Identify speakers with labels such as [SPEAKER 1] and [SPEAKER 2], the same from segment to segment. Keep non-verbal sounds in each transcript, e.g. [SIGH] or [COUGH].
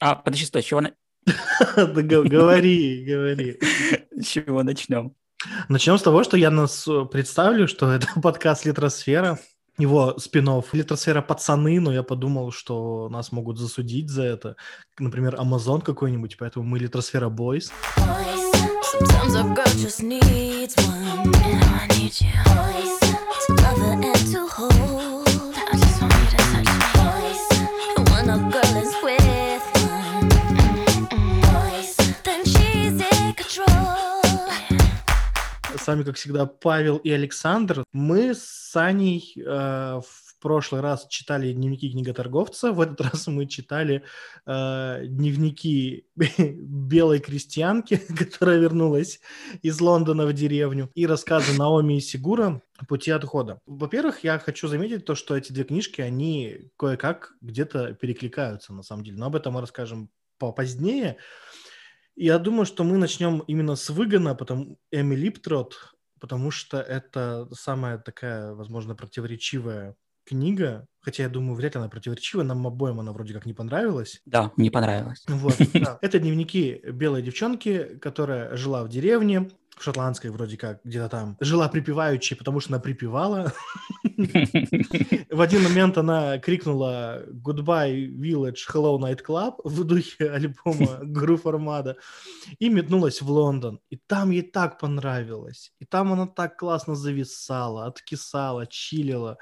[SPEAKER 1] А, подожди, стой, чего... [LAUGHS]
[SPEAKER 2] Говори, говори. [LAUGHS]
[SPEAKER 1] С чего начнем?
[SPEAKER 2] Начнем с того, что я нас э, представлю, что это [LAUGHS] подкаст «Литросфера». Его спинов «Литросфера пацаны», но я подумал, что нас могут засудить за это. Например, Амазон какой-нибудь, поэтому мы «Литросфера Бойс».
[SPEAKER 3] Sometimes a girl just needs one, and I need you to love her and to hold.
[SPEAKER 2] Вами, как всегда, Павел и Александр. Мы с Саней э, в прошлый раз читали дневники книготорговца, в этот [LAUGHS] раз мы читали э, дневники белой крестьянки, [LAUGHS] которая вернулась из Лондона в деревню, и рассказы Наоми и Сигура «Пути отхода». Во-первых, я хочу заметить то, что эти две книжки, они кое-как где-то перекликаются, на самом деле, но об этом мы расскажем попозднее. Я думаю, что мы начнем именно с Выгона, потом Эми Липтрот, потому что это самая такая, возможно, противоречивая книга, хотя я думаю, вряд ли она противоречивая, нам обоим она вроде как не понравилась.
[SPEAKER 1] Да, мне понравилось.
[SPEAKER 2] Вот, да. Это дневники белой девчонки, которая жила в деревне, шотландской вроде как, где-то там. Жила припеваючи, потому что она припевала. [LAUGHS] В один момент она крикнула «Goodbye, Village, Hello, Night Club» в духе альбома Groove Armada и метнулась в Лондон. И там ей так понравилось. И там она так классно зависала, откисала, чилила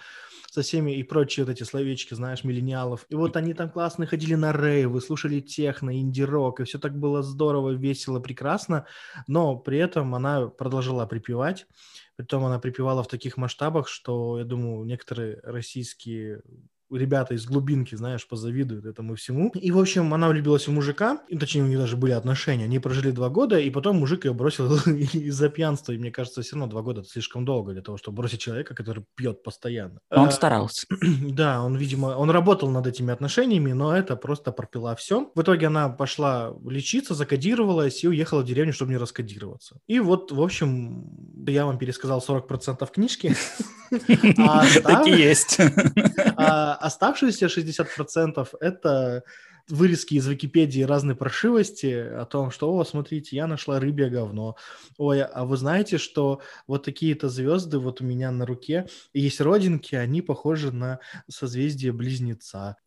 [SPEAKER 2] со всеми и прочие вот эти словечки, знаешь, миллениалов. И вот они там классно ходили на рейвы, слушали техно, инди-рок, и все так было здорово, весело, прекрасно, но при этом она продолжала припевать. Притом она припевала в таких масштабах, что, я думаю, некоторые российские ребята из глубинки, знаешь, позавидуют этому всему. И, в общем, она влюбилась в мужика, и, точнее, у них даже были отношения. Они прожили два года, и потом мужик ее бросил [LAUGHS] из-за пьянства. И мне кажется, все равно два года – это слишком долго для того, чтобы бросить человека, который пьет постоянно.
[SPEAKER 1] Но Он
[SPEAKER 2] А,
[SPEAKER 1] старался. [CLEARS THROAT]
[SPEAKER 2] да, он, видимо, он работал над этими отношениями, но это просто пропила все. В итоге она пошла лечиться, закодировалась и уехала в деревню, чтобы не раскодироваться. И вот, в общем, я вам пересказал 40% книжки. [LAUGHS] [LAUGHS] А
[SPEAKER 1] Так и
[SPEAKER 2] остав-
[SPEAKER 1] есть.
[SPEAKER 2] а оставшиеся 60% это вырезки из Википедии разной прошивости о том, что, о, смотрите, я нашла рыбье говно. Ой, а вы знаете, что вот такие-то звезды вот у меня на руке есть родинки, они похожи на созвездие Близнеца. [LAUGHS]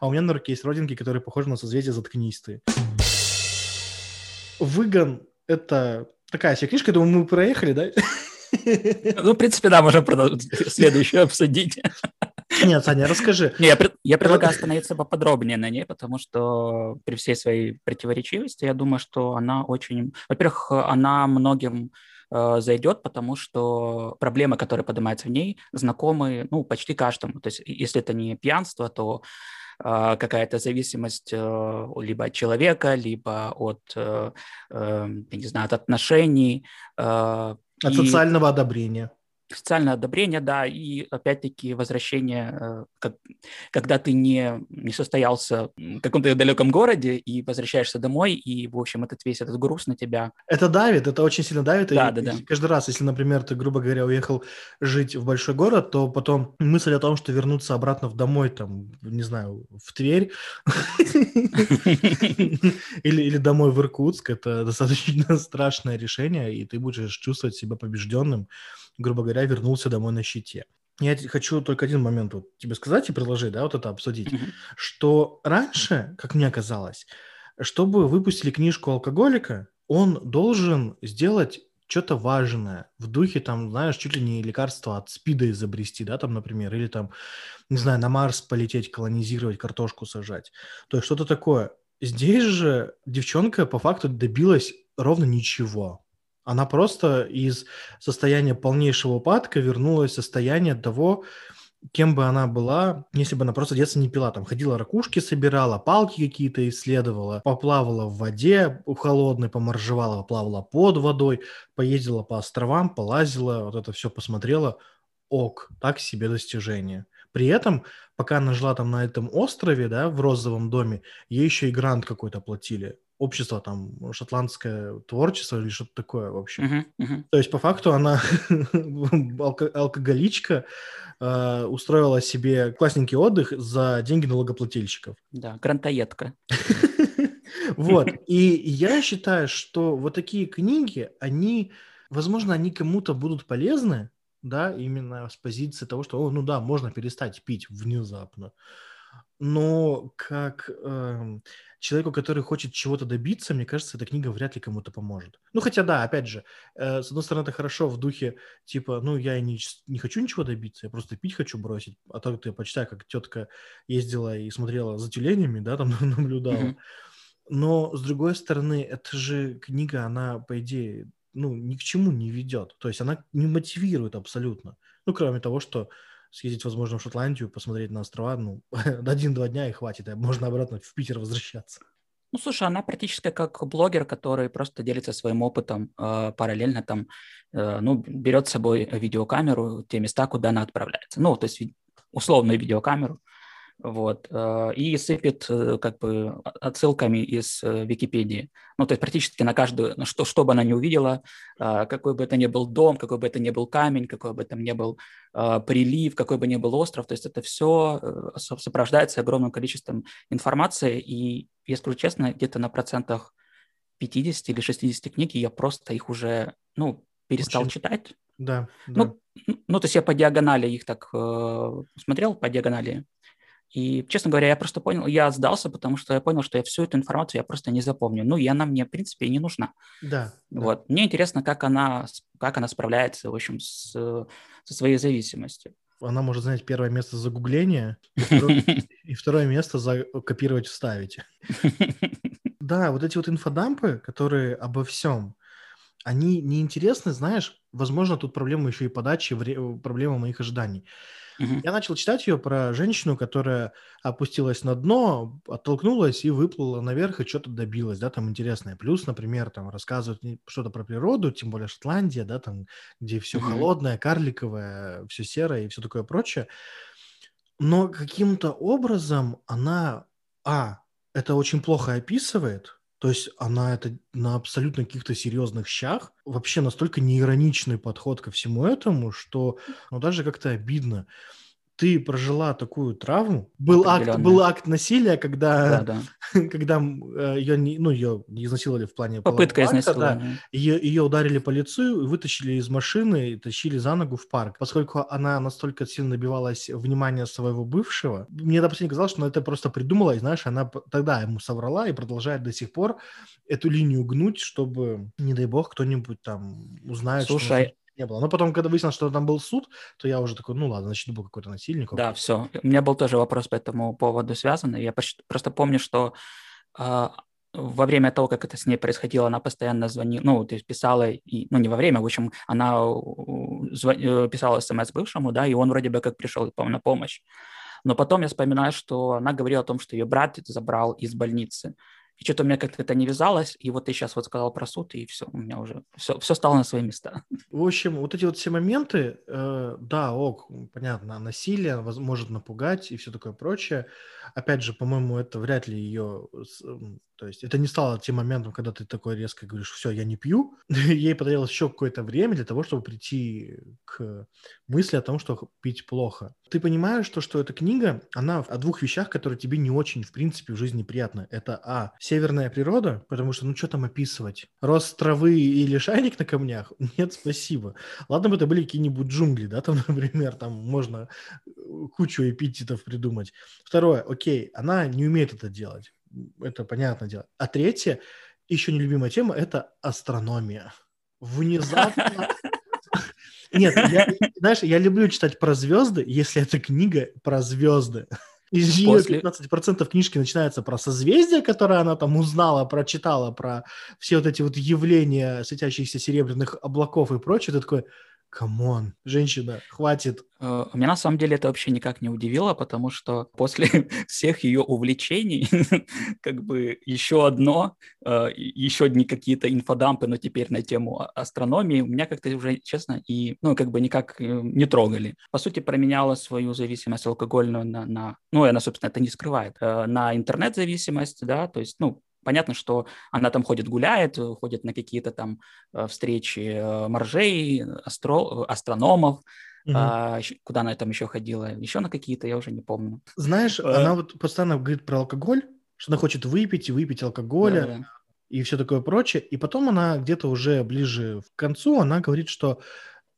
[SPEAKER 2] А у меня на руке есть родинки, которые похожи на созвездие Заткнись ты. Выгон — это такая себе книжка, думаю, мы проехали, да? [LAUGHS] [LAUGHS]
[SPEAKER 1] Ну, в принципе, да, можем следующую обсудить.
[SPEAKER 2] Нет, Саня, расскажи. [LAUGHS]
[SPEAKER 1] Не, я, я предлагаю остановиться поподробнее на ней, потому что при всей своей противоречивости, я думаю, что она очень... Во-первых, она многим э, зайдет, потому что проблемы, которые поднимаются в ней, знакомы ну, почти каждому. То есть если это не пьянство, то э, какая-то зависимость э, либо от человека, либо от, э, э, я не знаю, от отношений. э,
[SPEAKER 2] От
[SPEAKER 1] и-
[SPEAKER 2] социального одобрения.
[SPEAKER 1] Социальное одобрение, да, и опять-таки возвращение, э, как, когда ты не, не состоялся в каком-то далеком городе и возвращаешься домой, и, в общем, этот весь этот груз на тебя.
[SPEAKER 2] Это давит, это очень сильно давит.
[SPEAKER 1] Да,
[SPEAKER 2] и
[SPEAKER 1] да, да.
[SPEAKER 2] Каждый раз, если, например, ты, грубо говоря, уехал жить в большой город, то потом мысль о том, что вернуться обратно в домой, там, не знаю, в Тверь [LAUGHS] или домой в Иркутск, это достаточно [LAUGHS] страшное решение, и ты будешь чувствовать себя побежденным, грубо говоря, вернулся домой на щите. Я хочу только один момент вот тебе сказать и предложить, да, вот это обсудить,
[SPEAKER 1] Мгм.
[SPEAKER 2] что раньше, как мне казалось, чтобы выпустили книжку алкоголика, он должен сделать что-то важное в духе, там, знаешь, чуть ли не лекарство от спида изобрести, да, там, например, или там, не знаю, на Марс полететь, колонизировать, картошку сажать. То есть что-то такое. Здесь же девчонка по факту добилась ровно ничего. Она просто из состояния полнейшего упадка вернулась в состояние того, кем бы она была, если бы она просто детство не пила. Там ходила ракушки собирала, палки какие-то исследовала, поплавала в воде холодной, поморжевала, плавала под водой, поездила по островам, полазила, вот это все посмотрела. Ок, так себе достижение. При этом, пока она жила там на этом острове, да, в розовом доме, ей еще и грант какой-то платили. Общество, там, шотландское творчество или что-то такое, в общем.
[SPEAKER 1] Мгм, мгм.
[SPEAKER 2] То есть, по факту, она [LAUGHS] алко- алкоголичка, э, устроила себе классненький отдых за деньги налогоплательщиков.
[SPEAKER 1] Да, грантоедка. [LAUGHS]
[SPEAKER 2] Вот. И я считаю, что вот такие книги, они, возможно, они кому-то будут полезны, да, именно с позиции того, что, о, ну да, можно перестать пить внезапно. Но как эм, человеку, который хочет чего-то добиться, мне кажется, эта книга вряд ли кому-то поможет. Ну, хотя да, опять же, э, с одной стороны, это хорошо в духе, типа, ну, я не, не хочу ничего добиться, я просто пить хочу бросить. А так ты почитай, как тетка ездила и смотрела за тюленями, да, там [LAUGHS] наблюдала. Но, с другой стороны, эта же книга, она, по идее, ну, ни к чему не ведет. То есть она не мотивирует абсолютно. Ну, кроме того, что съездить, возможно, в Шотландию, посмотреть на острова, ну, [LAUGHS] один-два дня и хватит, и можно обратно в Питер возвращаться.
[SPEAKER 1] Ну, слушай, она практически как блогер, который просто делится своим опытом, э, параллельно там, э, ну, берет с собой видеокамеру, те места, куда она отправляется. Ну, то есть условную видеокамеру, вот, э, и сыпет э, как бы отсылками из э, Википедии. Ну, то есть практически на каждую, что, что бы она не увидела, какой бы это ни был дом, какой бы это ни был камень, какой бы там ни был прилив, какой бы ни был остров, то есть это все сопровождается огромным количеством информации, и, я скажу честно, где-то на процентах 50 или 60 книг я просто их уже, ну, перестал
[SPEAKER 2] Очень-
[SPEAKER 1] читать.
[SPEAKER 2] Да, да.
[SPEAKER 1] Ну, ну, то есть я по диагонали их так э, смотрел, по диагонали. И, честно говоря, я просто понял, я сдался, потому что я понял, что я всю эту информацию я просто не запомню. Ну, и она мне, в принципе, и не нужна.
[SPEAKER 2] да, да.
[SPEAKER 1] Вот. Мне интересно, как она, как она справляется, в общем, с, э, со своей зависимостью.
[SPEAKER 2] Она может занять первое место за гугление, и второе, и второе место за копировать, вставить. [LAUGHS] Да, вот эти вот инфодампы, которые обо всем, они неинтересны, знаешь, возможно, тут проблема еще и подачи, вре- проблема моих ожиданий.
[SPEAKER 1] Мгм.
[SPEAKER 2] Я начал читать ее про женщину, которая опустилась на дно, оттолкнулась и выплыла наверх и что-то добилась, да, там интересное. Плюс, например, там рассказывают что-то про природу, тем более Шотландия, да, там, где все
[SPEAKER 1] Мгм.
[SPEAKER 2] холодное, карликовое, все серое и все такое прочее. Но каким-то образом она, а, это очень плохо описывает, то есть она это на абсолютно каких-то серьезных щах, вообще настолько неироничный подход ко всему этому, что ну, даже как-то обидно. Ты прожила такую травму, был акт, был акт насилия, когда,
[SPEAKER 1] Да, да. [LAUGHS]
[SPEAKER 2] когда ее, не, ну, ее изнасиловали в плане
[SPEAKER 1] Попытка
[SPEAKER 2] акта, да,
[SPEAKER 1] изнасилования.
[SPEAKER 2] ее, ее ударили по лицу, вытащили из машины и тащили за ногу в парк. Поскольку она настолько сильно добивалась внимания своего бывшего, мне до последнего казалось, что она это просто придумала, и знаешь, она тогда ему соврала и продолжает до сих пор эту линию гнуть, чтобы, не дай бог, кто-нибудь там узнает, что
[SPEAKER 1] Слушай,
[SPEAKER 2] насилия не было. Но потом, когда выяснилось, что там был суд, то я уже такой, ну ладно, значит, был какой-то насильник.
[SPEAKER 1] Да, все. У меня был тоже вопрос по этому поводу связанный. Я просто помню, что а, во время того, как это с ней происходило, она постоянно звонила, ну, то есть писала, и, ну, не во время, в общем, она зва- э, писала смс бывшему, да, и он вроде бы как пришел, на помощь. Но потом я вспоминаю, что она говорила о том, что ее брат забрал из больницы. И что-то у меня как-то это не вязалось, и вот ты сейчас вот сказал про суд, и все, у меня уже все, все стало на свои места. [LAUGHS]
[SPEAKER 2] В общем, вот эти вот все моменты, э, да, ок, понятно, насилие может напугать и все такое прочее. Опять же, по-моему, это вряд ли ее... То есть это не стало тем моментом, когда ты такой резко говоришь, все, я не пью. [LAUGHS] Ей потребовалось еще какое-то время для того, чтобы прийти к мысли о том, что пить плохо. Ты понимаешь, что, что эта книга, она о двух вещах, которые тебе не очень, в принципе, в жизни приятны. Это, а, северная природа, потому что, ну, что там описывать? Рост травы или шайник на камнях? [LAUGHS] Нет, спасибо. Ладно бы это были какие-нибудь джунгли, да, там, [LAUGHS] например, там можно э, кучу эпитетов придумать. Второе, окей, она не умеет это делать. Это понятное дело. А третье, еще нелюбимая тема, это астрономия. Внезапно... [LAUGHS] Нет, я, знаешь, я люблю читать про звезды, если это книга про звезды. Из нее
[SPEAKER 1] После-
[SPEAKER 2] 15% книжки начинается про созвездия, которые она там узнала, прочитала, про все вот эти вот явления светящихся серебряных облаков и прочее. Ты такой, come on, женщина, хватит.
[SPEAKER 1] Э, Меня на самом деле это вообще никак не удивило, потому что [LAUGHS] после всех ее увлечений, [LAUGHS] как бы еще одно, э, еще одни какие-то infodump ы, но теперь на тему а- астрономии, меня как-то уже, честно, и, ну, как бы никак э, не трогали. По сути, променяла свою зависимость алкогольную на, на- ну, она, собственно, это не скрывает, на интернет-зависимость, да, то есть, ну, понятно, что она там ходит, гуляет, ходит на какие-то там э, встречи э, моржей, астро... астрономов, Угу. А, куда она там еще ходила? Еще на какие-то, я уже не помню.
[SPEAKER 2] Знаешь, а... она вот постоянно говорит про алкоголь, что она хочет выпить и выпить алкоголя. Да, да и все такое прочее. И потом она где-то уже ближе к концу, она говорит, что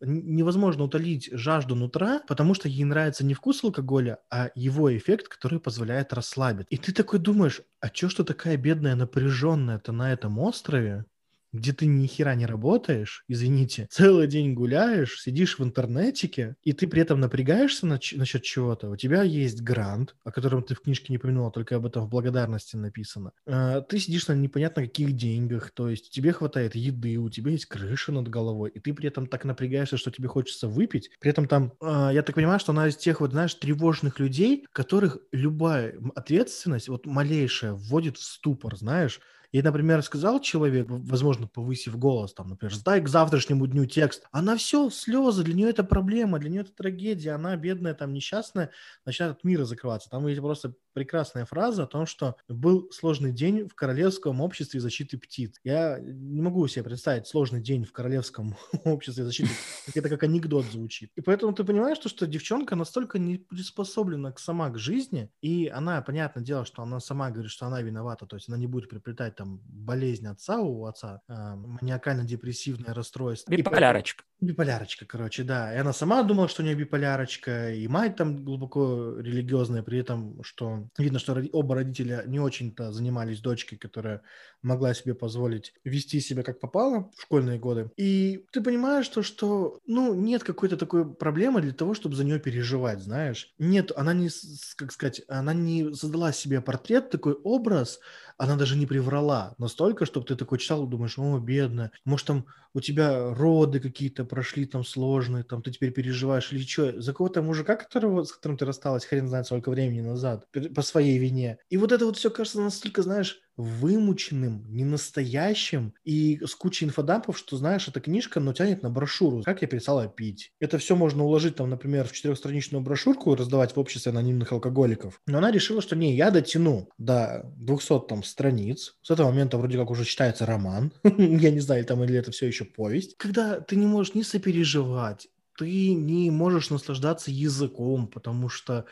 [SPEAKER 2] невозможно утолить жажду нутра, потому что ей нравится не вкус алкоголя, а его эффект, который позволяет расслабить. И ты такой думаешь, а чё что такая бедная напряженная-то на этом острове? Где ты ни хера не работаешь, извините, [LAUGHS] целый день гуляешь, сидишь в интернетике, и ты при этом напрягаешься на, насчет чего-то. У тебя есть грант, о котором ты в книжке не помянул, только об этом в благодарности написано. А, ты сидишь на непонятно каких деньгах, то есть тебе хватает еды, у тебя есть крыша над головой, и ты при этом так напрягаешься, что тебе хочется выпить. При этом там, а, я так понимаю, что она из тех вот, знаешь, тревожных людей, которых любая ответственность, вот малейшая, вводит в ступор, знаешь, и, например, сказал человек, возможно, повысив голос, там, например, сдай к завтрашнему дню текст. Она все, слезы, для нее это проблема, для нее это трагедия, она бедная, там, несчастная, начинает от мира закрываться. Там есть просто прекрасная фраза о том, что был сложный день в Королевском обществе защиты птиц. Я не могу себе представить сложный день в Королевском [LAUGHS] обществе защиты. Это как анекдот звучит. И поэтому ты понимаешь, что, что девчонка настолько не приспособлена к сама к жизни, и она, понятное дело, что она сама говорит, что она виновата, то есть она не будет приплетать там болезнь отца у отца, э, маниакально-депрессивное расстройство.
[SPEAKER 1] Биполярочка.
[SPEAKER 2] Биполярочка, короче, да. И она сама думала, что у нее биполярочка, и мать там глубоко религиозная, при этом, что видно, что оба родителя не очень-то занимались дочкой, которая могла себе позволить вести себя как попало в школьные годы. И ты понимаешь, то, что, ну, нет какой-то такой проблемы для того, чтобы за нее переживать, знаешь. Нет, она не, как сказать, она не создала себе портрет, такой образ, она даже не приврала настолько, чтобы ты такой читал думаешь, о, бедная, может, там у тебя роды какие-то прошли там сложные, там ты теперь переживаешь или что, за кого-то мужика, которого, с которым ты рассталась хрен знает сколько времени назад, по своей вине. И вот это вот все кажется настолько, знаешь, вымученным, ненастоящим и с кучей инфодампов, что, знаешь, эта книжка, но тянет на брошюру. Как я перестала пить. Это все можно уложить, там, например, в четырехстраничную брошюрку и раздавать в обществе анонимных алкоголиков. Но она решила, что не, я дотяну до 200 там страниц. С этого момента вроде как уже считается роман. [LAUGHS] я не знаю, там или это все еще повесть. Когда ты не можешь ни сопереживать, ты не можешь наслаждаться языком, потому что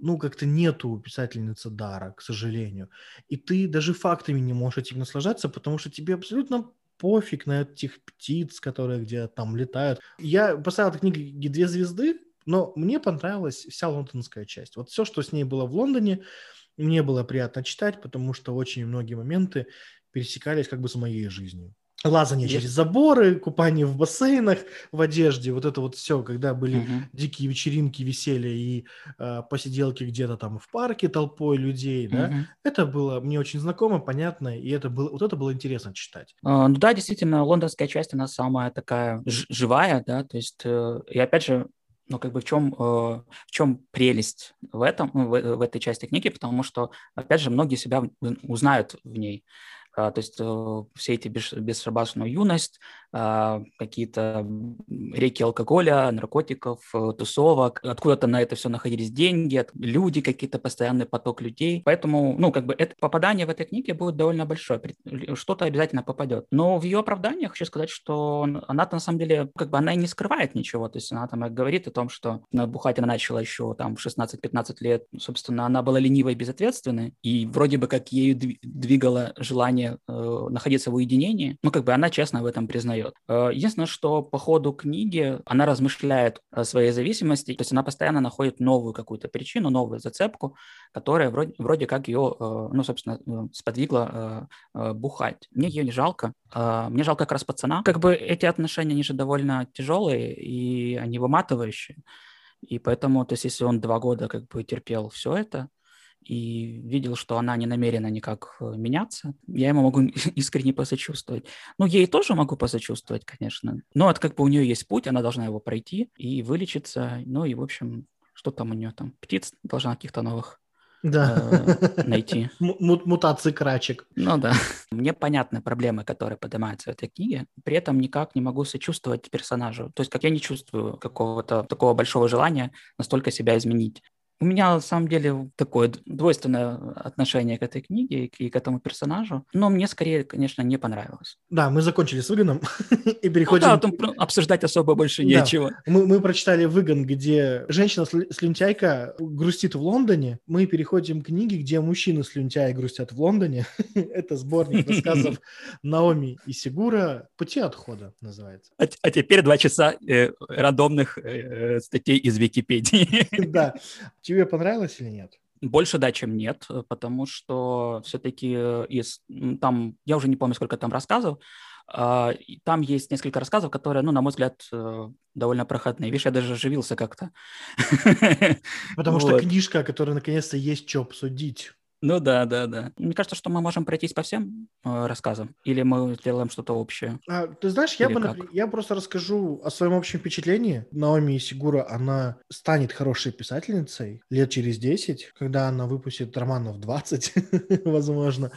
[SPEAKER 2] ну, как-то нету писательницы дара, к сожалению. И ты даже фактами не можешь этим наслаждаться, потому что тебе абсолютно пофиг на этих птиц, которые где там летают. Я поставил этой книге две звезды, но мне понравилась вся лондонская часть. Вот все, что с ней было в Лондоне, мне было приятно читать, потому что очень многие моменты пересекались как бы с моей жизнью лазание через заборы, купание в бассейнах, в одежде, вот это вот все, когда были угу. дикие вечеринки, веселье и э, посиделки где-то там в парке толпой людей, да, угу. это было мне очень знакомо, понятно, и это было, вот это было интересно читать.
[SPEAKER 1] А, ну да, действительно, лондонская часть, она самая такая живая, да, то есть, э, и опять же, ну, как бы в чем, э, в чем прелесть в этом, в, в этой части книги, потому что, опять же, многие себя узнают в ней. А, то есть э, все эти бес, бесшабашную юность, а, какие-то реки алкоголя, наркотиков, э, тусовок, откуда-то на это все находились деньги, люди, какие-то постоянный поток людей. Поэтому, ну, как бы это попадание в этой книге будет довольно большое, что-то обязательно попадет. Но в ее оправдании хочу сказать, что она-то на самом деле, как бы она и не скрывает ничего, то есть она там говорит о том, что бухать она начала еще там в 16-15 лет, собственно, она была ленивой и безответственной, и вроде бы как ею двигало желание э, находиться в уединении, ну, как бы она честно в этом признает. Э, единственное, что по ходу книги она размышляет о своей зависимости, то есть она постоянно находит новую какую-то причину, новую зацепку, которая вроде, вроде как ее, э, ну, собственно, сподвигла бухать. Мне ее не жалко, мне жалко как раз пацана. Как бы эти отношения, они же довольно тяжелые, и они выматывающие. И поэтому, то есть, если он два года как бы терпел все это, и видел, что она не намерена никак э, меняться, я ему могу [LAUGHS] искренне посочувствовать. Ну, ей тоже могу посочувствовать, конечно. Но это как бы у нее есть путь, она должна его пройти и вылечиться. Ну и, в общем, что там у нее там? Птиц должна каких-то новых да. э, найти. [LAUGHS]
[SPEAKER 2] Мутации крачек.
[SPEAKER 1] Ну да. [LAUGHS] Мне понятны проблемы, которые поднимаются в этой книге, при этом никак не могу сочувствовать персонажу. То есть как я не чувствую какого-то такого большого желания настолько себя изменить. У меня на самом деле такое двойственное отношение к этой книге и к- этому персонажу, но мне скорее, конечно, не понравилось.
[SPEAKER 2] Да, мы закончили с Выгоном [LAUGHS] и
[SPEAKER 1] Ну
[SPEAKER 2] переходим...
[SPEAKER 1] да, там про- обсуждать особо больше
[SPEAKER 2] Да.
[SPEAKER 1] нечего.
[SPEAKER 2] Мы, мы прочитали Выгон, где женщина-слюнтяйка грустит в Лондоне. Мы переходим к книге, где мужчины-слюнтяи грустят в Лондоне. [LAUGHS] Это сборник рассказов [LAUGHS] Наоми и Сигура «Пути отхода» называется.
[SPEAKER 1] А, а теперь два часа э, рандомных э, статей из Википедии.
[SPEAKER 2] Да. Тебе понравилось или нет?
[SPEAKER 1] Больше да, чем нет, э, потому что все-таки из м, там, я уже не помню, сколько там рассказов, а, там есть несколько рассказов, которые, ну, на мой взгляд, э, довольно проходные. Видишь, я даже оживился как-то. [LAUGHS]
[SPEAKER 2] Потому что книжка, которая наконец-то есть что обсудить.
[SPEAKER 1] Ну да, да, да. Мне кажется, что мы можем пройтись по всем э, рассказам, или мы сделаем что-то общее.
[SPEAKER 2] А, ты знаешь, я,
[SPEAKER 1] Или
[SPEAKER 2] бы, я просто расскажу о своем общем впечатлении. Наоми Сигура, она станет хорошей писательницей лет через 10, когда она выпустит романов 20, [LAUGHS] возможно,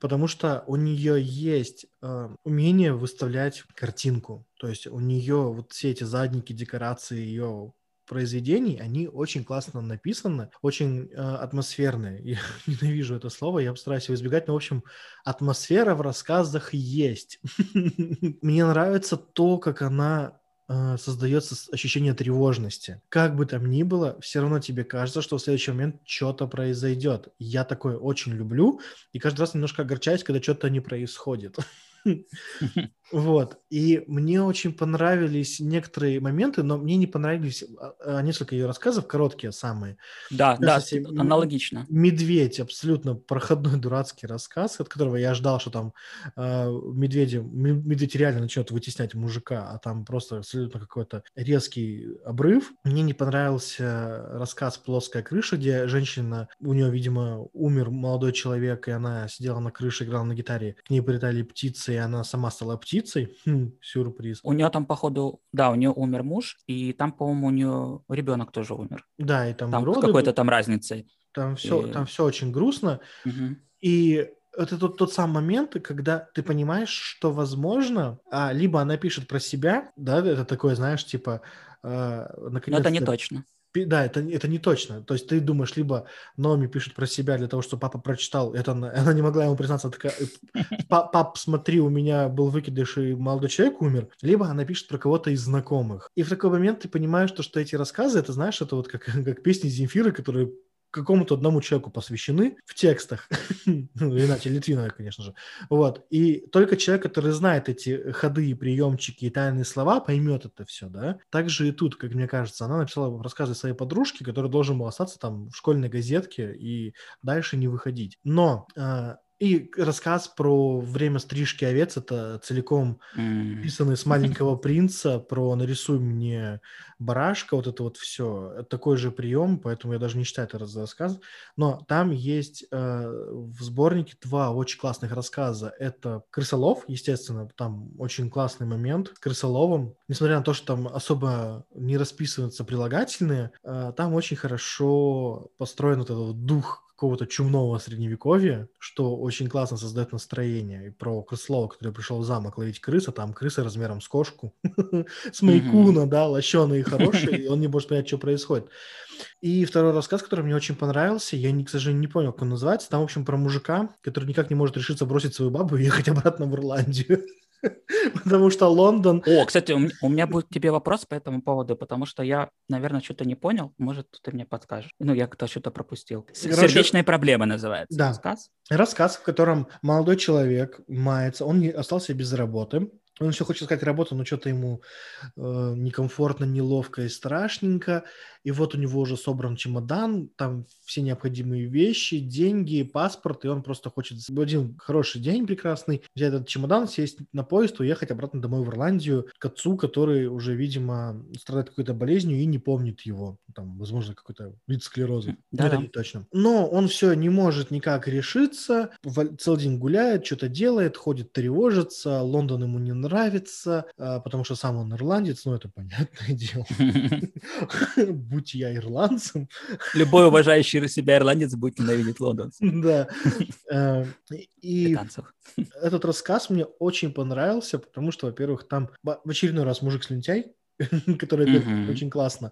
[SPEAKER 2] потому что у нее есть э, умение выставлять картинку. То есть у нее вот все эти задники, декорации ее произведений, они очень классно написаны, очень э, атмосферные. [LAUGHS] Я ненавижу это слово, я постараюсь его избегать, но, в общем, атмосфера в рассказах есть. [LAUGHS] Мне нравится то, как она э, создается ощущение тревожности. Как бы там ни было, все равно тебе кажется, что в следующий момент что-то произойдет. Я такое очень люблю, и каждый раз немножко огорчаюсь, когда что-то не происходит. [LAUGHS] [LAUGHS] Вот. И мне очень понравились некоторые моменты, но мне не понравились а, а, несколько ее рассказов, короткие самые.
[SPEAKER 1] Да, да, аналогично.
[SPEAKER 2] Медведь абсолютно проходной дурацкий рассказ, от которого я ждал, что там э, медведи, медведь реально начнет вытеснять мужика, а там просто абсолютно какой-то резкий обрыв. Мне не понравился рассказ «Плоская крыша», где женщина, у нее, видимо, умер молодой человек, и она сидела на крыше, играла на гитаре, к ней прилетали птицы, и она сама стала птицей. Хм, сюрприз.
[SPEAKER 1] У нее там, походу, да, у нее умер муж, и там, по-моему, у нее ребенок тоже умер.
[SPEAKER 2] Да, и там,
[SPEAKER 1] Там
[SPEAKER 2] роды
[SPEAKER 1] какой-то там разницы.
[SPEAKER 2] там все,
[SPEAKER 1] и-
[SPEAKER 2] там все очень грустно.
[SPEAKER 1] Мгм.
[SPEAKER 2] И это тот, тот самый момент, когда ты понимаешь, что, возможно, а, либо она пишет про себя, да, это такое, знаешь, типа, э,
[SPEAKER 1] Но это не точно.
[SPEAKER 2] Да, это, это не точно. То есть ты думаешь, либо Номи пишет про себя для того, чтобы папа прочитал. Это она, [LAUGHS] она не могла ему признаться. Такая, «Э, [LAUGHS] «Па- пап, смотри, у меня был выкидыш, и молодой человек умер. Либо она пишет про кого-то из знакомых. И в такой момент ты понимаешь, то, что эти рассказы, это знаешь, это вот как, [LAUGHS] как песни Земфиры, которые какому-то одному человеку посвящены в текстах. [LAUGHS] Ну, иначе Литвиновой, конечно же. Вот. И только человек, который знает эти ходы и приемчики и тайные слова, поймет это все, да. Также и тут, как мне кажется, она написала рассказы своей подружки, который должен был остаться там в школьной газетке и дальше не выходить. Но а, и рассказ про время стрижки овец это целиком
[SPEAKER 1] М.
[SPEAKER 2] написанный с маленького принца про нарисуй мне барашка, вот это вот все, такой же прием, поэтому я даже не считаю это за рассказ. Но там есть э, в сборнике два очень классных рассказа. Это Крысолов, естественно, там очень классный момент с Крысоловым. Несмотря на то, что там особо не расписываются прилагательные, э, там очень хорошо построен вот этот дух какого-то чумного средневековья, что очень классно создает настроение. И про крыслова, который пришел в замок ловить крыс, а там крысы размером с кошку, [LAUGHS] с майкуна, да, лощеный и хороший, и он не может понять, что происходит. И второй рассказ, который мне очень понравился, я, к сожалению, не понял, как он называется, там, в общем, про мужика, который никак не может решиться бросить свою бабу и ехать обратно в Ирландию. [LAUGHS] Потому что Лондон...
[SPEAKER 1] О, кстати, у меня будет к тебе вопрос по этому поводу, потому что я, наверное, что-то не понял. Может, ты мне подскажешь. Ну, я как-то что-то пропустил.
[SPEAKER 2] Короче,
[SPEAKER 1] Сердечная проблема называется.
[SPEAKER 2] да.
[SPEAKER 1] Рассказ?
[SPEAKER 2] Рассказ, в котором молодой человек мается, он не остался без работы, он еще хочет искать работу, но что-то ему э, некомфортно, неловко и страшненько. И вот у него уже собран чемодан, там все необходимые вещи, деньги, паспорт, и он просто хочет в один хороший день прекрасный взять этот чемодан, сесть на поезд, уехать обратно домой в Ирландию к отцу, который уже, видимо, страдает какой-то болезнью и не помнит его. Там, возможно, какой-то вид склероза.
[SPEAKER 1] Да-да.
[SPEAKER 2] Это не точно. Но он все не может никак решиться, целый день гуляет, что-то делает, ходит, тревожится, Лондон ему не нравится, а, потому что сам он ирландец, ну это понятное [LAUGHS] дело. [LAUGHS] Будь я ирландцем,
[SPEAKER 1] Любой [LAUGHS] уважающий себя ирландец будет ненавидеть Лондон.
[SPEAKER 2] да. Э, И [LAUGHS] [LAUGHS] этот рассказ мне очень понравился, потому что, во-первых, там в очередной раз мужик-слюнтяй, которое опять
[SPEAKER 1] Мгм.
[SPEAKER 2] очень классно.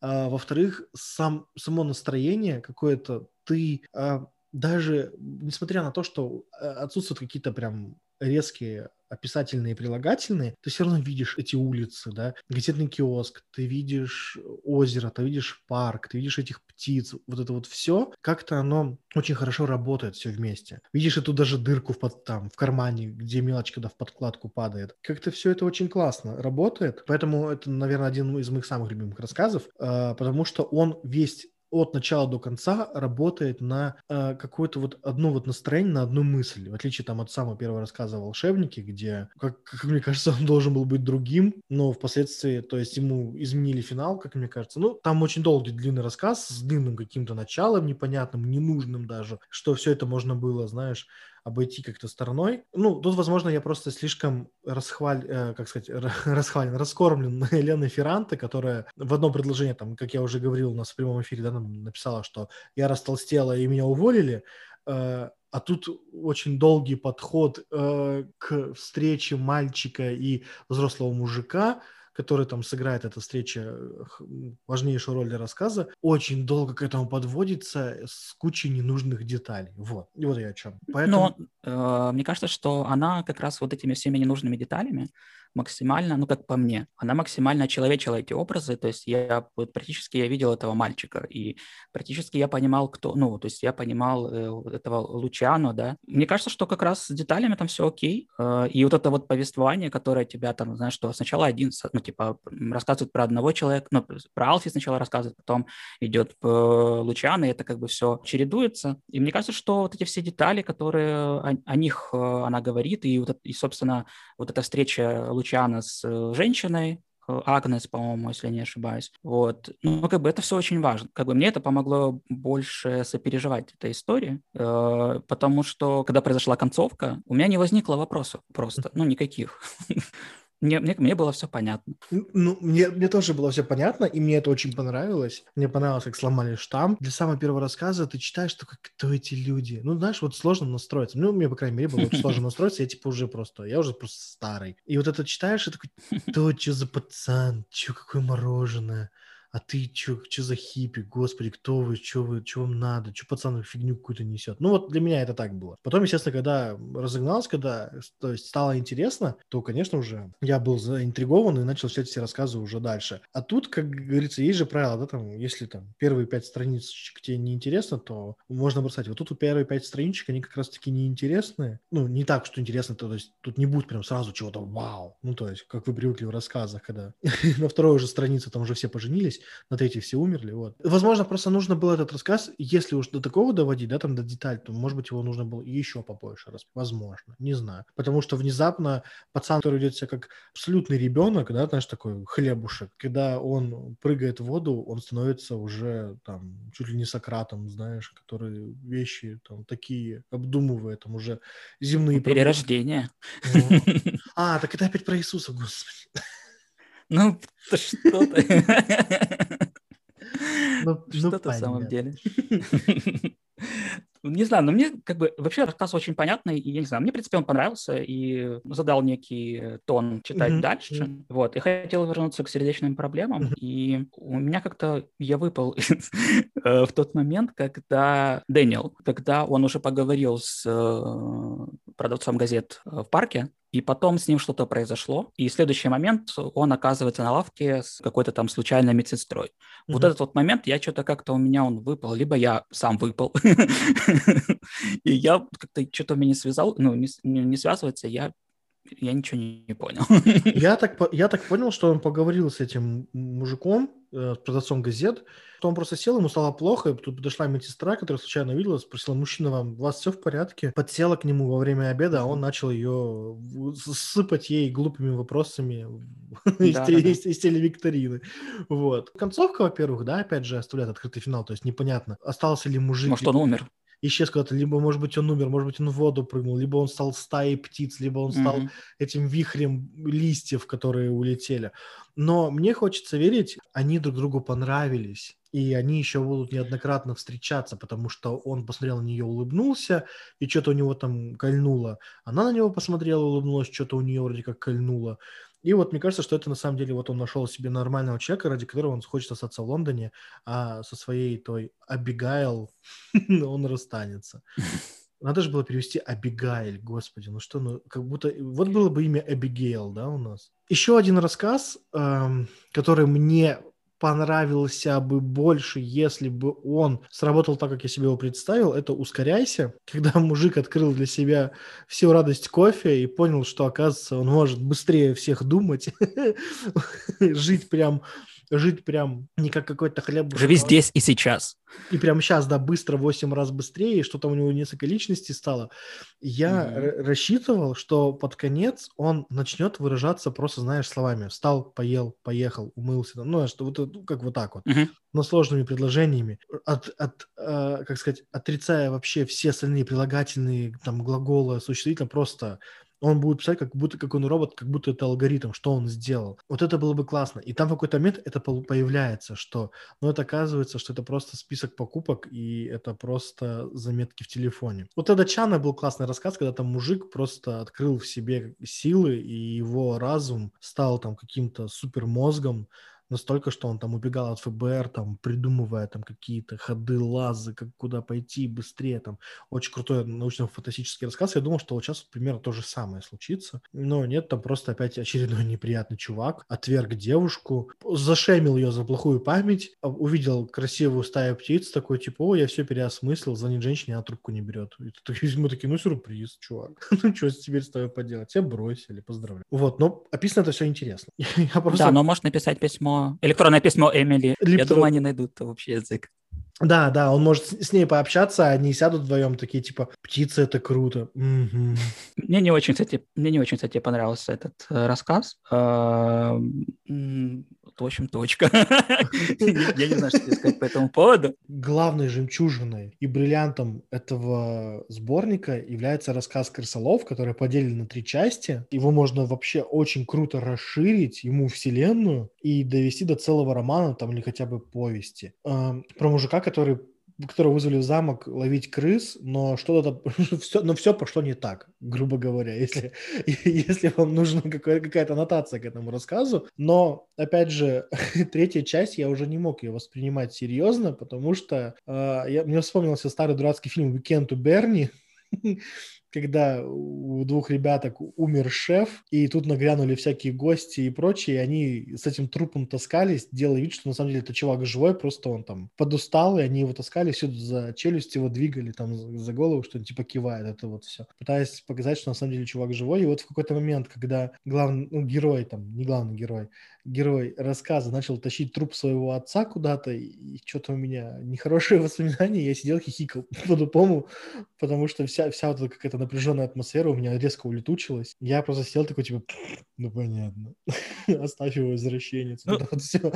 [SPEAKER 2] А, во-вторых, сам, само настроение какое-то, ты а, даже, несмотря на то, что а, отсутствуют какие-то прям резкие описательные и прилагательные, ты все равно видишь эти улицы, да, газетный киоск, ты видишь озеро, ты видишь парк, ты видишь этих птиц, вот это вот все, как-то оно очень хорошо работает все вместе. Видишь эту даже дырку в, под, там, в кармане, где мелочь, когда в подкладку падает. Как-то все это очень классно работает, поэтому это, наверное, один из моих самых любимых рассказов, а, потому что он весь от начала до конца работает на э, какое-то вот одно вот настроение, на одну мысль. В отличие там от самого первого рассказа о волшебнике, где, как, [LAUGHS] как мне кажется, он должен был быть другим, но впоследствии, то есть ему изменили финал, как мне кажется. Ну, там очень долгий, длинный рассказ с длинным каким-то началом непонятным, ненужным даже, что все это можно было, знаешь, обойти как-то стороной. Ну, тут, возможно, я просто слишком расхваль, э, как сказать, [LAUGHS] расхвален, раскормлен [LAUGHS] Еленой Ферранте, которая в одном предложении, там, как я уже говорил у нас в прямом эфире, да, написала, что я растолстела и меня уволили, э, а тут очень долгий подход э, к встрече мальчика и взрослого мужика, который там сыграет эта встреча э, важнейшую роль для рассказа, очень долго к этому подводится с кучей ненужных деталей. Вот. И вот я о чем. Поэтому...
[SPEAKER 1] Но э, мне кажется, что она как раз вот этими всеми ненужными деталями максимально, ну как по мне, она максимально человечила эти образы, то есть я вот практически я видел этого мальчика, и практически я понимал, кто, ну, то есть я понимал э, этого Лучано, да. Мне кажется, что как раз с деталями там все окей, э, и вот это вот повествование, которое тебя там, знаешь, что сначала один, ну, типа, рассказывает про одного человека, ну, про Алфи сначала рассказывает, потом идет э, Лучано, и это как бы все чередуется, и мне кажется, что вот эти все детали, которые о, о них э, она говорит, и, вот, и, собственно, вот эта встреча Лучана с э, женщиной, э, Агнес, по-моему, если не ошибаюсь. Вот. Ну, как бы это все очень важно. Как бы мне это помогло больше сопереживать этой истории, э, потому что, когда произошла концовка, у меня не возникло вопросов просто, ну, никаких. [LAUGHS] Мне, мне, мне было все понятно.
[SPEAKER 2] Ну, мне, мне тоже было все понятно, и мне это очень понравилось. Мне понравилось, как сломали штамп. Для самого первого рассказа ты читаешь, только кто эти люди. Ну, знаешь, вот сложно настроиться. Ну, мне, по крайней мере, было сложно настроиться. Я, типа, уже просто, я уже просто старый. И вот это читаешь, и такой, кто, что за пацан, что, какое мороженое? А ты что, что за хиппи? Господи, кто вы, что вы, что вам надо? Что пацан фигню какую-то несет? Ну вот для меня это так было. Потом, естественно, когда разогнался, когда то есть, стало интересно, то, конечно, уже я был заинтригован и начал читать все рассказы уже дальше. А тут, как говорится, есть же правило, да, там, если там первые пять страничек тебе не интересно, то можно бросать. Вот тут у первые пять страничек, они как раз-таки неинтересные. Ну, не так, что интересно, то, то есть тут не будет прям сразу чего-то вау. Ну, то есть, как вы привыкли в рассказах, когда [LAUGHS] на второй уже странице там уже все поженились, на третьей все умерли, вот. Возможно, просто нужно было этот рассказ, если уж до такого доводить, да, там до деталь, то, может быть, его нужно было еще побольше раз, возможно, не знаю. Потому что внезапно пацан, который ведет себя как абсолютный ребенок, да, знаешь, такой хлебушек, когда он прыгает в воду, он становится уже там чуть ли не Сократом, знаешь, который вещи там такие обдумывает, там уже земные проблемы.
[SPEAKER 1] Перерождение.
[SPEAKER 2] Вот. [LAUGHS] А, так это опять про Иисуса, господи.
[SPEAKER 1] Ну, да что ты. [LAUGHS]
[SPEAKER 2] Ну, ну,
[SPEAKER 1] Что-то в самом деле. [LAUGHS] [LAUGHS] Не знаю, но мне как бы вообще рассказ очень понятный, и я не знаю, мне, в принципе, он понравился и задал некий э, тон читать
[SPEAKER 2] Мгм,
[SPEAKER 1] дальше.
[SPEAKER 2] мгм.
[SPEAKER 1] Вот, и хотел вернуться к сердечным проблемам,
[SPEAKER 2] Мгм.
[SPEAKER 1] и у меня как-то я выпал э, в тот момент, когда Дэниел, когда он уже поговорил с э, продавцом газет в парке, и потом с ним что-то произошло, и следующий момент он оказывается на лавке с какой-то там случайной медсестрой. Вот
[SPEAKER 2] Мгм.
[SPEAKER 1] этот вот момент, я что-то как-то у меня он выпал, либо я сам выпал. [LAUGHS] И я как-то что-то меня не связал, ну, не связывается, я, я ничего не, понял. [LAUGHS]
[SPEAKER 2] Я так, я так понял, что он поговорил с этим мужиком, э, с продавцом газет, что он просто сел, ему стало плохо, и тут подошла медсестра, которая случайно видела, спросила, мужчина, вам, у вас все в порядке? Подсела к нему во время обеда, а он начал ее сыпать ей глупыми вопросами [LAUGHS] из,
[SPEAKER 1] Да, да.
[SPEAKER 2] из- из телевикторины. Вот. Концовка, во-первых, да, опять же, оставляет открытый финал, то есть непонятно, остался ли мужик,
[SPEAKER 1] Может, он умер.
[SPEAKER 2] Исчез куда-то, либо, может быть, он умер, может быть, он в воду прыгнул, либо он стал стаей птиц, либо он стал
[SPEAKER 1] Мгм.
[SPEAKER 2] этим вихрем листьев, которые улетели. Но мне хочется верить, они друг другу понравились, и они еще будут неоднократно встречаться, потому что он посмотрел на нее, улыбнулся, и что-то у него там кольнуло. Она на него посмотрела, улыбнулась, что-то у нее вроде как кольнуло. И вот мне кажется, что это на самом деле вот он нашел себе нормального человека, ради которого он хочет остаться в Лондоне, а со своей той Абигайл [LAUGHS] он расстанется. [LAUGHS] Надо же было перевести Абигайль, господи, ну что, ну как будто... Вот было бы имя Абигейл, да, у нас. Еще один рассказ, эм, который мне понравился бы больше, если бы он сработал так, как я себе его представил, это «Ускоряйся», когда [LAUGHS] мужик открыл для себя всю радость кофе и понял, что, оказывается, он может быстрее всех думать, [LAUGHS] жить прям жить прям не как какой-то хлеб.
[SPEAKER 1] Живи здесь и сейчас.
[SPEAKER 2] И прям сейчас, да, быстро, 8 раз быстрее, что там у него несколько личностей стало. Я mm-hmm. рассчитывал, что под конец он начнет выражаться просто, знаешь, словами. Встал, поел, поехал, умылся. Ну, что вот ну, как вот так вот. Mm-hmm. Но сложными предложениями. От, от э, как сказать, отрицая вообще все остальные прилагательные, там, глаголы, существительно, просто он будет писать, как будто как он робот, как будто это алгоритм, что он сделал. Вот это было бы классно. И там в какой-то момент это появляется, что, ну, это оказывается, что это просто список покупок, и это просто заметки в телефоне. Вот это Чана был классный рассказ, когда там мужик просто открыл в себе силы, и его разум стал там каким-то супермозгом, настолько, что он там убегал от ФБР, там, придумывая там какие-то ходы, лазы, как куда пойти быстрее, там, очень крутой научно-фантастический рассказ. Я думал, что вот сейчас примерно то же самое случится, но нет, там просто опять очередной неприятный чувак отверг девушку, зашемил ее за плохую память, а, увидел красивую стаю птиц, такой, типа, о, я все переосмыслил, звонит женщине, а трубку не берет. И [LAUGHS] мы такие, ну, сюрприз, чувак. [LAUGHS] ну, что теперь с тобой поделать? Тебя бросили, поздравляю. Вот, но описано это все интересно. [LAUGHS]
[SPEAKER 1] Да, но можешь написать письмо электронное письмо Эмили. Липтро... Я думаю, они найдут общий язык.
[SPEAKER 2] Да, да, он может с ней пообщаться, а они сядут вдвоем такие, типа, птица, это круто. Угу.
[SPEAKER 1] Мне не очень, кстати, мне не очень, кстати, понравился этот э, рассказ. Э, в общем, точка. [LAUGHS] Я не знаю, что сказать по этому поводу.
[SPEAKER 2] Главной жемчужиной и бриллиантом этого сборника является рассказ Крысолов, который поделен на три части. Его можно вообще очень круто расширить, ему вселенную, и довести до целого романа там или хотя бы повести. Э, про мужика, который которого вызвали в замок ловить крыс, но что-то [LAUGHS] все, но все пошло не так, грубо говоря, если, [LAUGHS] если вам нужна какая-то аннотация к этому рассказу. Но, опять же, [LAUGHS] третья часть, я уже не мог ее воспринимать серьезно, потому что э, я, мне вспомнился старый дурацкий фильм «Weekend to Берни», когда у двух ребяток умер шеф, и тут нагрянули всякие гости и прочие, и они с этим трупом таскались, делая вид, что на самом деле это чувак живой, просто он там подустал, и они его таскали, всюду за челюсть его двигали, там за голову, что он типа кивает, это вот все. Пытаясь показать, что на самом деле чувак живой, и вот в какой-то момент, когда главный, ну, герой там, не главный герой, герой рассказа начал тащить труп своего отца куда-то, и что-то у меня нехорошие [LAUGHS] воспоминания, я сидел хихикал [LAUGHS] по-тупому, потому что вся, вся вот эта какая-то напряженная атмосфера у меня резко улетучилась. Я просто сидел такой, типа, ну понятно, [LAUGHS] оставь его возвращенец. Ну, вот все.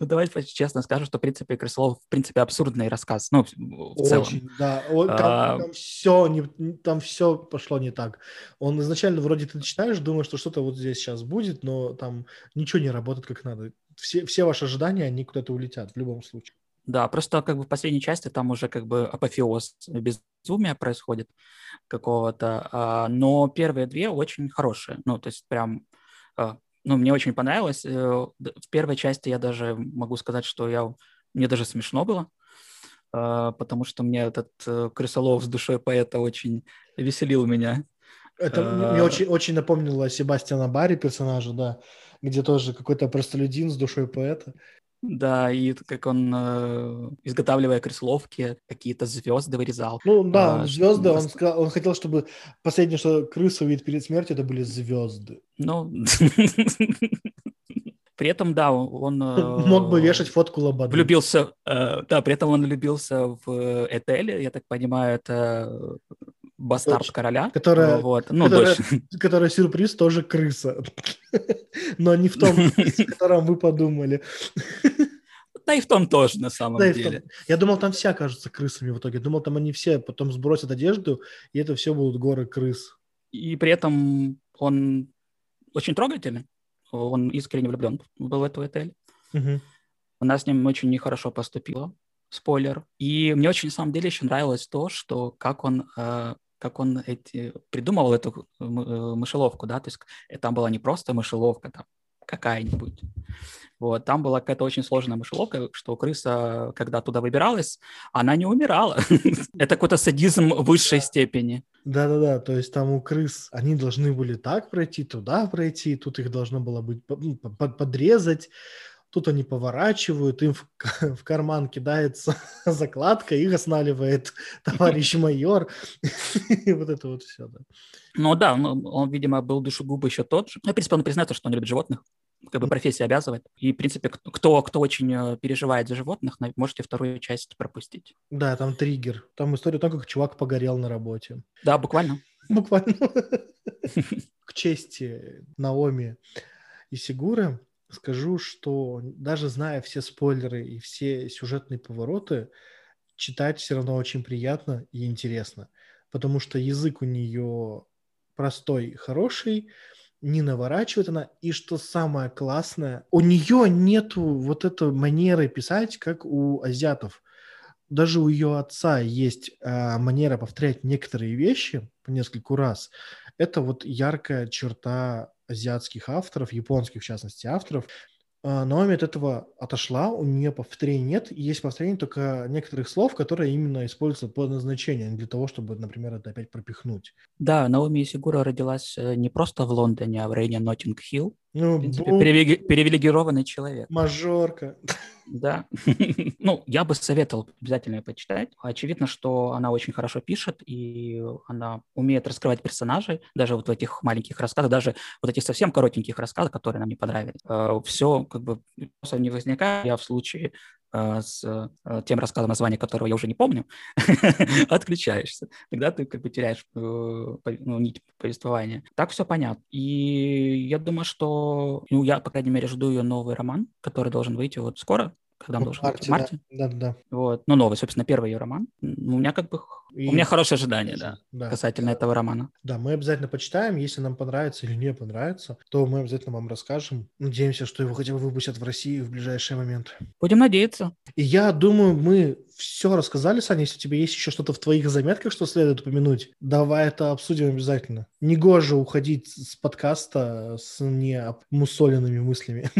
[SPEAKER 1] Ну, давайте честно скажу, что, в принципе, Крысолов, в принципе, абсурдный рассказ, ну, в целом. Очень,
[SPEAKER 2] да. Там, там, все, не, там все пошло не так. Он изначально вроде ты читаешь, думаешь, что что-то вот здесь сейчас будет, но там ничего не работает как надо. Все, все ваши ожидания, они куда-то улетят в любом случае.
[SPEAKER 1] Да, просто как бы в последней части там уже как бы апофеоз безумия происходит какого-то, а, но первые две очень хорошие, ну, то есть прям а, ну, мне очень понравилось. Э, в первой части я даже могу сказать, что я, мне даже смешно было, а, потому что мне этот э, крысолов с душой поэта очень веселил меня.
[SPEAKER 2] Это мне очень, очень напомнило Себастьяна Барри персонажа, да, где тоже какой-то простолюдин с душой поэта.
[SPEAKER 1] Да, и как он, э, изготавливая крысоловки, какие-то звезды вырезал.
[SPEAKER 2] Ну да, а, звезды, он, сказал, он хотел, чтобы последнее, что крыса увидит перед смертью, это были звезды.
[SPEAKER 1] Ну, [LAUGHS] при этом, да, он... [LAUGHS]
[SPEAKER 2] Мог бы э, вешать фотку Лободы.
[SPEAKER 1] Влюбился, э, да, при этом он влюбился в Этеле, я так понимаю, это бастард Дочь, короля.
[SPEAKER 2] Которая, вот. ну, которая, [LAUGHS] которая сюрприз тоже крыса. [LAUGHS] Но не в том, [LAUGHS] в котором вы подумали.
[SPEAKER 1] Да и в том тоже, на самом да деле.
[SPEAKER 2] Я думал, там все окажутся крысами в итоге. Думал, там они все потом сбросят одежду, и это все будут горы крыс.
[SPEAKER 1] И при этом он очень трогательный он искренне влюблен был в эту отель. Угу. Она с ним очень нехорошо поступила, спойлер. И мне очень, на самом деле, еще нравилось то, что как он э, как он эти, придумывал эту э, мышеловку, да, то есть там была не просто мышеловка, там какая-нибудь. Вот, там была какая-то очень сложная мышеловка, что крыса, когда туда выбиралась, она не умирала. [LAUGHS] Это какой-то садизм высшей степени.
[SPEAKER 2] Да-да-да, то есть там у крыс, они должны были так пройти, туда пройти, тут их должно было быть ну, подрезать, тут они поворачивают, им в, [LAUGHS] в карман кидается [LAUGHS] закладка, их останавливает [LAUGHS] товарищ майор, и вот это вот все, да.
[SPEAKER 1] Ну да, он, он, видимо, был душегуб еще тот же. Ну, в принципе, он признается, что он любит животных как бы профессия обязывает. И, в принципе, кто, кто очень э, переживает за животных, можете вторую часть пропустить.
[SPEAKER 2] Да, там триггер. Там история о том, как чувак погорел на работе.
[SPEAKER 1] Да, буквально.
[SPEAKER 2] Буквально. К чести Наоми и Сигуры скажу, что даже зная все спойлеры и все сюжетные повороты, читать все равно очень приятно и интересно. Потому что язык у нее простой, хороший, не наворачивает она. И что самое классное, у нее нету вот этой манеры писать, как у азиатов. Даже у ее отца есть э, манера повторять некоторые вещи по нескольку раз. Это вот яркая черта азиатских авторов, японских в частности авторов, а, Наоми от этого отошла, у нее повторений нет, есть повторение только некоторых слов, которые именно используются по назначению, а для того, чтобы, например, это опять пропихнуть.
[SPEAKER 1] Да, Наоми Сигура родилась э, не просто в Лондоне, а в районе Ноттинг-Хилл. Ну, принципе, бу... привилегированный человек.
[SPEAKER 2] Мажорка.
[SPEAKER 1] Да. [LAUGHS] ну, я бы советовал обязательно ее почитать. Очевидно, что она очень хорошо пишет, и она умеет раскрывать персонажей, даже вот в этих маленьких рассказах, даже вот этих совсем коротеньких рассказах, которые нам не понравились. Э, Все как бы не возникает. Я в случае с э, тем рассказом, название которого я уже не помню, [LAUGHS] отключаешься. Тогда ты как бы теряешь ну, нить повествования. Так все понятно. И я думаю, что ну, я, по крайней мере, жду ее новый роман, который должен выйти вот скоро когда он должен марте, быть? В марте?
[SPEAKER 2] Да, да, да.
[SPEAKER 1] Вот. Ну, новый, собственно, первый ее роман. У меня как бы... И... У меня хорошее ожидание, да, да, касательно да. этого романа.
[SPEAKER 2] Да, мы обязательно почитаем. Если нам понравится или не понравится, то мы обязательно вам расскажем. Надеемся, что его хотя бы выпустят в России в ближайший момент.
[SPEAKER 1] Будем надеяться.
[SPEAKER 2] И я думаю, мы все рассказали, Саня. Если у тебя есть еще что-то в твоих заметках, что следует упомянуть, давай это обсудим обязательно. Негоже уходить с подкаста с необмусоленными мыслями.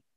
[SPEAKER 2] [LAUGHS]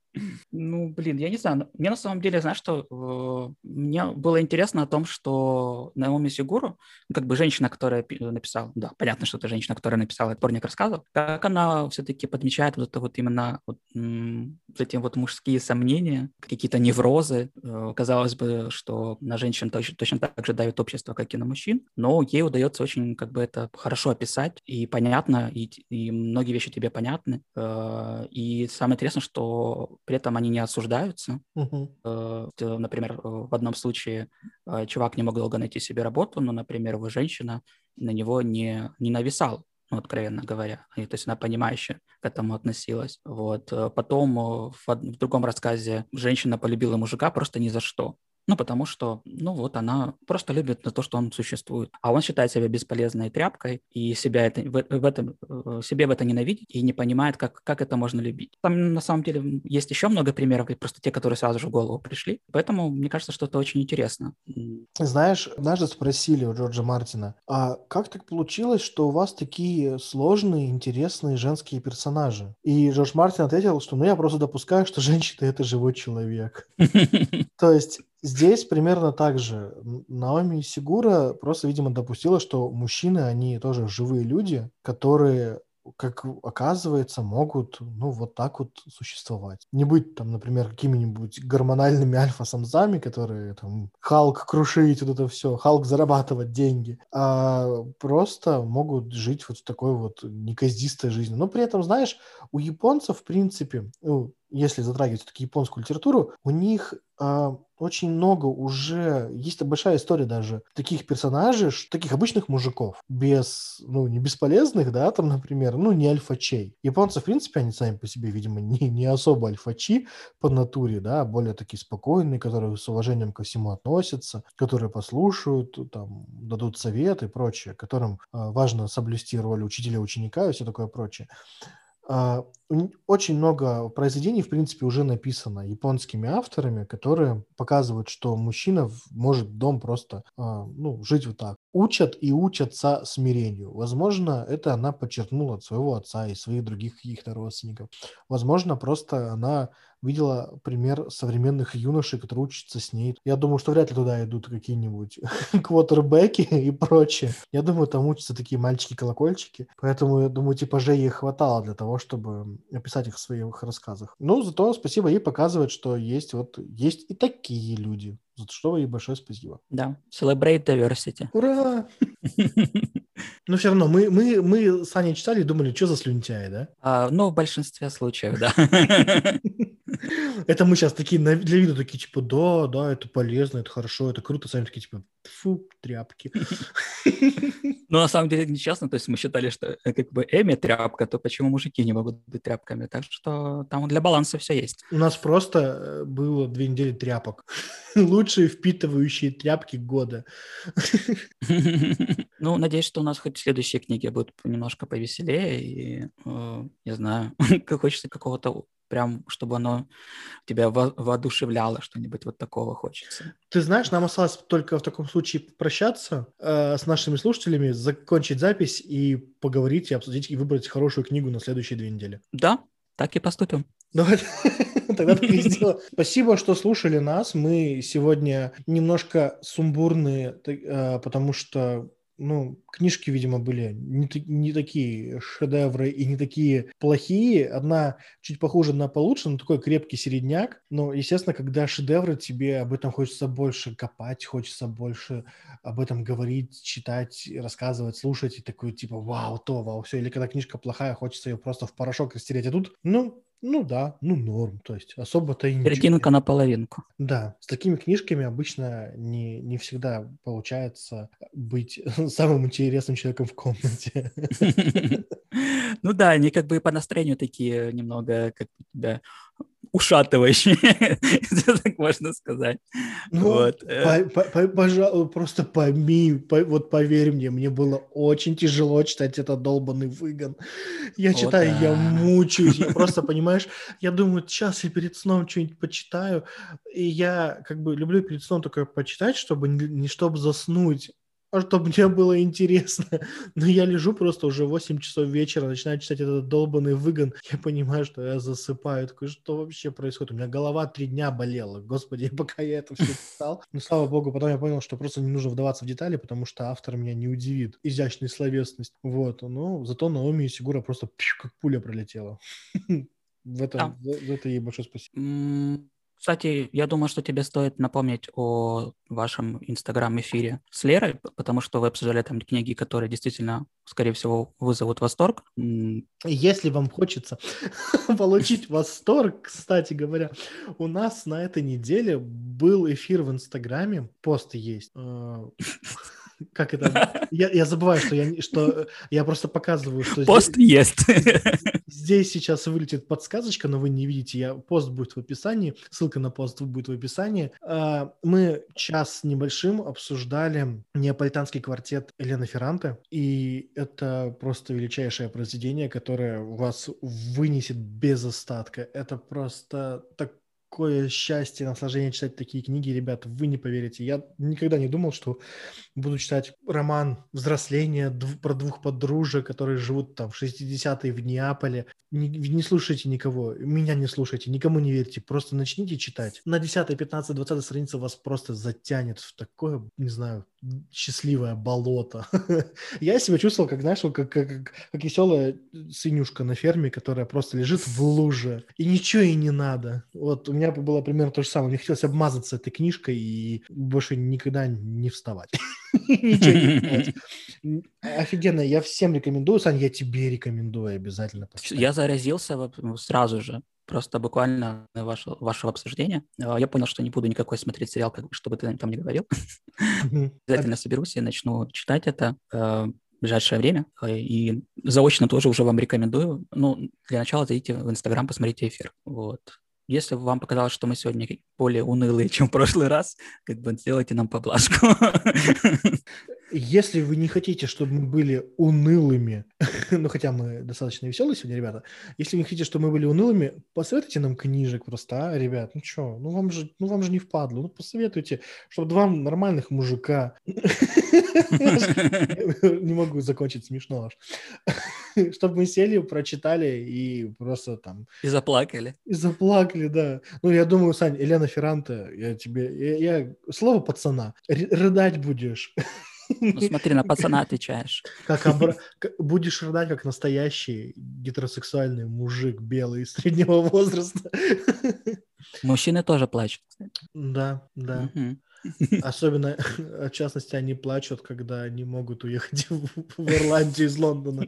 [SPEAKER 1] Ну, блин, я не знаю. Мне на самом деле, знаешь, что э, мне было интересно о том, что Наоми Сигуру, как бы женщина, которая написала, да, понятно, что это женщина, которая написала сборник рассказов, как она все-таки подмечает вот это вот именно вот, м- эти вот мужские сомнения, какие-то неврозы. Э, казалось бы, что на женщин точно, точно так же дает общество, как и на мужчин, но ей удается очень как бы это хорошо описать и понятно, и, и многие вещи тебе понятны. Э, и самое интересное, что при этом они не осуждаются. Uh-huh. Например, в одном случае э, чувак не мог долго найти себе работу, но, например, его женщина на него не, не нависал, ну, откровенно говоря. И, то есть она понимающе к этому относилась. Вот. Потом в, в другом рассказе женщина полюбила мужика просто ни за что. Ну, потому что, ну, вот она просто любит на то, что он существует. А он считает себя бесполезной тряпкой и себя это, в, в этом, э, себе в это ненавидит и не понимает, как, как это можно любить. Там, на самом деле, есть еще много примеров, просто те, которые сразу же в голову пришли. Поэтому мне кажется, что это очень интересно.
[SPEAKER 2] Знаешь, однажды спросили у Джорджа Мартина, а как так получилось, что у вас такие сложные, интересные женские персонажи? И Джордж Мартин ответил, что ну я просто допускаю, что [LAUGHS] женщина — это живой человек. [LAUGHS] То есть Здесь примерно так же. Наоми Сигура просто, видимо, допустила, что мужчины, они тоже живые люди, которые как оказывается, могут, ну, вот так вот существовать. Не быть там, например, какими-нибудь гормональными альфа-самцами, которые там Халк крушить, вот это все, Халк зарабатывать деньги, а просто могут жить вот в такой вот неказистой жизни. Но при этом, знаешь, у японцев, в принципе, ну, если затрагивать все-таки японскую литературу, у них э, очень много уже, есть большая история даже таких персонажей, таких обычных мужиков, без, ну, не бесполезных, да, там, например, ну, не альфачей. Японцы, в принципе, они сами по себе, видимо, не, не особо альфачи по натуре, да, а более такие спокойные, которые с уважением ко всему относятся, которые послушают, там, дадут совет и прочее, которым э, важно соблюсти роль учителя-ученика и все такое прочее. А, очень много произведений, в принципе, уже написано японскими авторами, которые показывают, что мужчина может дом просто а, ну, жить вот так. Учат и учатся смирению. Возможно, это она подчеркнула от своего отца и своих других каких-то родственников. Возможно, просто она видела пример современных юношей, которые учатся с ней. Я думаю, что вряд ли туда идут какие-нибудь [LAUGHS] квотербеки и прочее. Я думаю, там учатся такие мальчики-колокольчики. Поэтому, я думаю, типажей ей хватало для того, чтобы описать их в своих рассказах. Ну, зато спасибо ей показывает, что есть вот есть и такие люди. За что ей большое спасибо.
[SPEAKER 1] Да, celebrate diversity.
[SPEAKER 2] Ура! [LAUGHS] [LAUGHS] Но все равно, мы, мы, мы с Аней читали и думали, что за слюнтяи, да?
[SPEAKER 1] А, ну, в большинстве случаев, да.
[SPEAKER 2] Это мы сейчас такие для виду такие, типа, да, да, это полезно, это хорошо, это круто. Сами такие, типа, фу, тряпки. [LAUGHS]
[SPEAKER 1] Ну, на самом деле, нечестно. То есть мы считали, что э, как бы Эми тряпка, то почему мужики не могут быть тряпками? Так что там для баланса все есть.
[SPEAKER 2] У нас просто э, было две недели тряпок. [LAUGHS] Лучшие впитывающие тряпки года. [LAUGHS]
[SPEAKER 1] Ну, надеюсь, что у нас хоть следующие книги будут немножко повеселее. И, э, не знаю, хочется какого-то прям, чтобы оно тебя во- воодушевляло, что-нибудь вот такого хочется.
[SPEAKER 2] Ты знаешь, нам осталось только в таком случае прощаться э, с нашими слушателями, закончить запись и поговорить, и обсудить, и выбрать хорошую книгу на следующие две недели.
[SPEAKER 1] Да, так и поступим.
[SPEAKER 2] Давай, [LAUGHS] тогда так и сделаем. Спасибо, что слушали нас. Мы сегодня немножко сумбурные, э, потому что ну, книжки, видимо, были не, не такие шедевры и не такие плохие. Одна чуть похуже, одна получше, но такой крепкий середняк. Но, естественно, когда шедевры, тебе об этом хочется больше копать, хочется больше об этом говорить, читать, рассказывать, слушать. И такой, типа, вау, то, вау, все. Или когда книжка плохая, хочется ее просто в порошок растереть. А тут, ну, ну да, ну норм, то есть особо-то и
[SPEAKER 1] ничего. Серединка на половинку.
[SPEAKER 2] Да, с такими книжками обычно не, не всегда получается быть [LAUGHS] самым интересным человеком в комнате. [LAUGHS]
[SPEAKER 1] Ну да, они как бы по настроению такие немного, как у тебя ушатывающие, если [LAUGHS] так можно сказать.
[SPEAKER 2] Ну, вот. Э. по, по, пожалуй, просто пойми, по, вот поверь мне, мне было очень тяжело читать этот долбанный выгон. Я читаю, да. я мучаюсь, я [LAUGHS] просто, понимаешь, я думаю, сейчас я перед сном что-нибудь почитаю, и я как бы люблю перед сном только почитать, чтобы не, чтобы заснуть, чтобы мне было интересно. [LAUGHS] Но я лежу просто уже 8 часов вечера, начинаю читать этот долбанный выгон. Я понимаю, что я засыпаю. Такой, что вообще происходит? У меня голова три дня болела. Господи, [LAUGHS] пока я это все читал. Но слава богу, потом я понял, что просто не нужно вдаваться в детали, потому что автор меня не удивит. Изящной словесность. Вот. Но зато Наоми и Сигура просто пью, как пуля пролетела. [LAUGHS] В этом, за, за это ей большое спасибо.
[SPEAKER 1] Кстати, я думаю, что тебе стоит напомнить о вашем инстаграм-эфире с Лерой, потому что вы обсуждали там книги, которые действительно, скорее всего, вызовут восторг.
[SPEAKER 2] Если вам хочется [LAUGHS] получить восторг, кстати говоря, у нас на этой неделе был эфир в инстаграме, пост есть. Как это? Я, я забываю, что я, что я просто показываю, что
[SPEAKER 1] пост здесь, есть.
[SPEAKER 2] Здесь сейчас вылетит подсказочка, но вы не видите. Я пост будет в описании, ссылка на пост будет в описании. А, мы час с небольшим обсуждали неаполитанский квартет Елены Ферранте, и это просто величайшее произведение, которое вас вынесет без остатка. Это просто так какое счастье, наслаждение читать такие книги, ребят, вы не поверите. Я никогда не думал, что буду читать роман взросления дв- про двух подружек, которые живут там в 60-е в Неаполе. Не, не слушайте никого, меня не слушайте, никому не верьте, просто начните читать. На 10, 15, 20 странице вас просто затянет в такое, не знаю, счастливое болото. [LAUGHS] Я себя чувствовал, как, знаешь, как, как, как, как веселая свинюшка на ферме, которая просто лежит в луже, и ничего ей не надо. Вот у меня было примерно то же самое. Мне хотелось обмазаться этой книжкой и больше никогда не вставать. [LAUGHS] Ничего не делать. Офигенно, я всем рекомендую. Сань, я тебе рекомендую обязательно.
[SPEAKER 1] Я заразился сразу же просто буквально вашего, вашего обсуждения. А, я понял, что не буду никакой смотреть сериал, как, чтобы ты там не говорил. [LAUGHS] Обязательно соберусь и начну читать это а, в ближайшее время. А, и заочно тоже уже вам рекомендую. Ну, для начала зайдите в Инстаграм, посмотрите эфир. Вот. Если вам показалось, что мы сегодня более унылые, [LAUGHS] чем в прошлый раз, как бы сделайте нам поблажку. [LAUGHS]
[SPEAKER 2] Если вы не хотите, чтобы мы были унылыми, [LAUGHS] ну хотя мы достаточно веселые сегодня, ребята, если вы не хотите, чтобы мы были унылыми, посоветуйте нам книжек просто, а, ребят, ну что, ну вам же, ну вам же не впадло, ну посоветуйте, чтобы два нормальных мужика, [LAUGHS] не могу закончить смешно аж, [LAUGHS] чтобы мы сели, прочитали и просто там
[SPEAKER 1] И заплакали.
[SPEAKER 2] и заплакали, да. Ну, я думаю, Сань, Елена Ферранте, я тебе... Я, я- слово пацана. Рыдать будешь.
[SPEAKER 1] Ну, смотри, на пацана отвечаешь.
[SPEAKER 2] Как обра- Будешь рыдать, как настоящий гетеросексуальный мужик белый среднего возраста.
[SPEAKER 1] Мужчины тоже плачут.
[SPEAKER 2] Да, да.
[SPEAKER 1] Мгм.
[SPEAKER 2] Особенно, в частности, они плачут, когда не могут уехать в Ирландию из Лондона.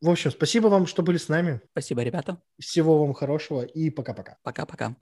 [SPEAKER 2] В общем, спасибо вам, что были с нами.
[SPEAKER 1] Спасибо, ребята.
[SPEAKER 2] Всего вам хорошего и пока-пока.
[SPEAKER 1] Пока-пока.